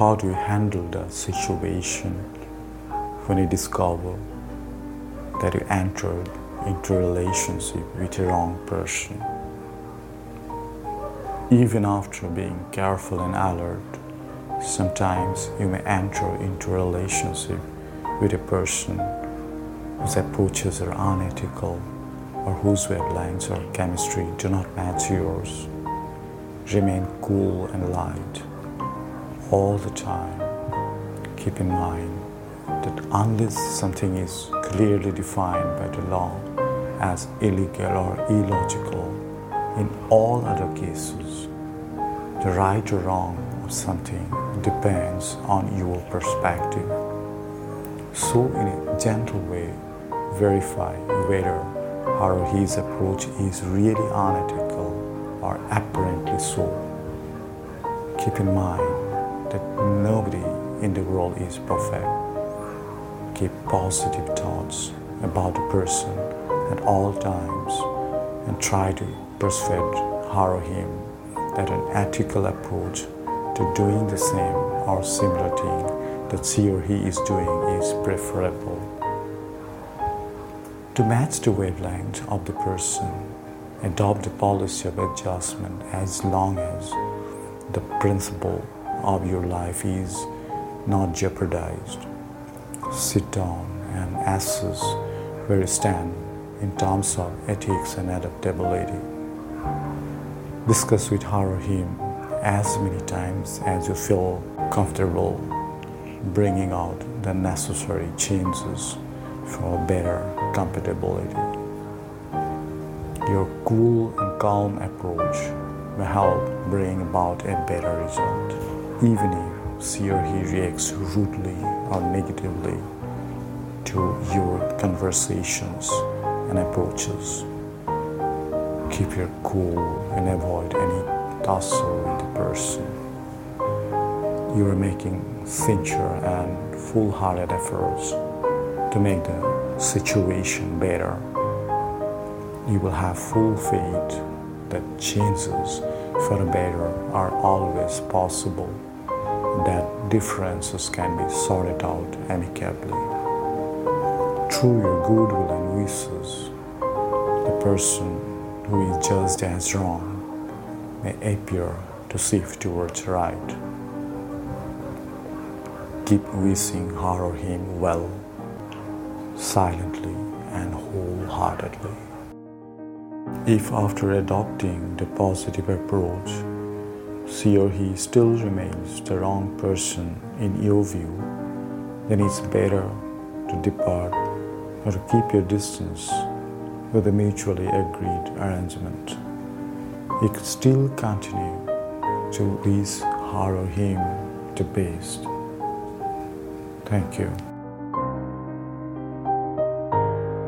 how do you handle the situation when you discover that you entered into a relationship with a wrong person? Even after being careful and alert, sometimes you may enter into a relationship with a person whose approaches are unethical or whose wavelengths or chemistry do not match yours. Remain cool and light all the time. Keep in mind that unless something is clearly defined by the law as illegal or illogical, in all other cases, the right or wrong of something depends on your perspective. So, in a gentle way, verify whether her or his approach is really unethical or apparently so. Keep in mind that nobody in the world is perfect. Keep positive thoughts about the person at all times and try to persuade her or him that an ethical approach to doing the same or similar thing that she or he is doing is preferable. To match the wavelength of the person, adopt a policy of adjustment as long as the principle of your life is not jeopardized. Sit down and assess where you stand in terms of ethics and adaptability. Discuss with her or him as many times as you feel comfortable bringing out the necessary changes for better compatibility. Your cool and calm approach will help bring about a better result even if she or he reacts rudely or negatively to your conversations and approaches. Keep your cool and avoid any tussle with the person. You are making sincere and full hearted efforts to make the situation better. You will have full faith that changes for the better are always possible that differences can be sorted out amicably. Through your goodwill and wishes, the person who is judged as wrong may appear to shift towards right. Keep wishing her or him well, silently and wholeheartedly. If after adopting the positive approach, she or he still remains the wrong person in your view, then it's better to depart or to keep your distance with a mutually agreed arrangement. You could still continue to wish her or him the best. Thank you.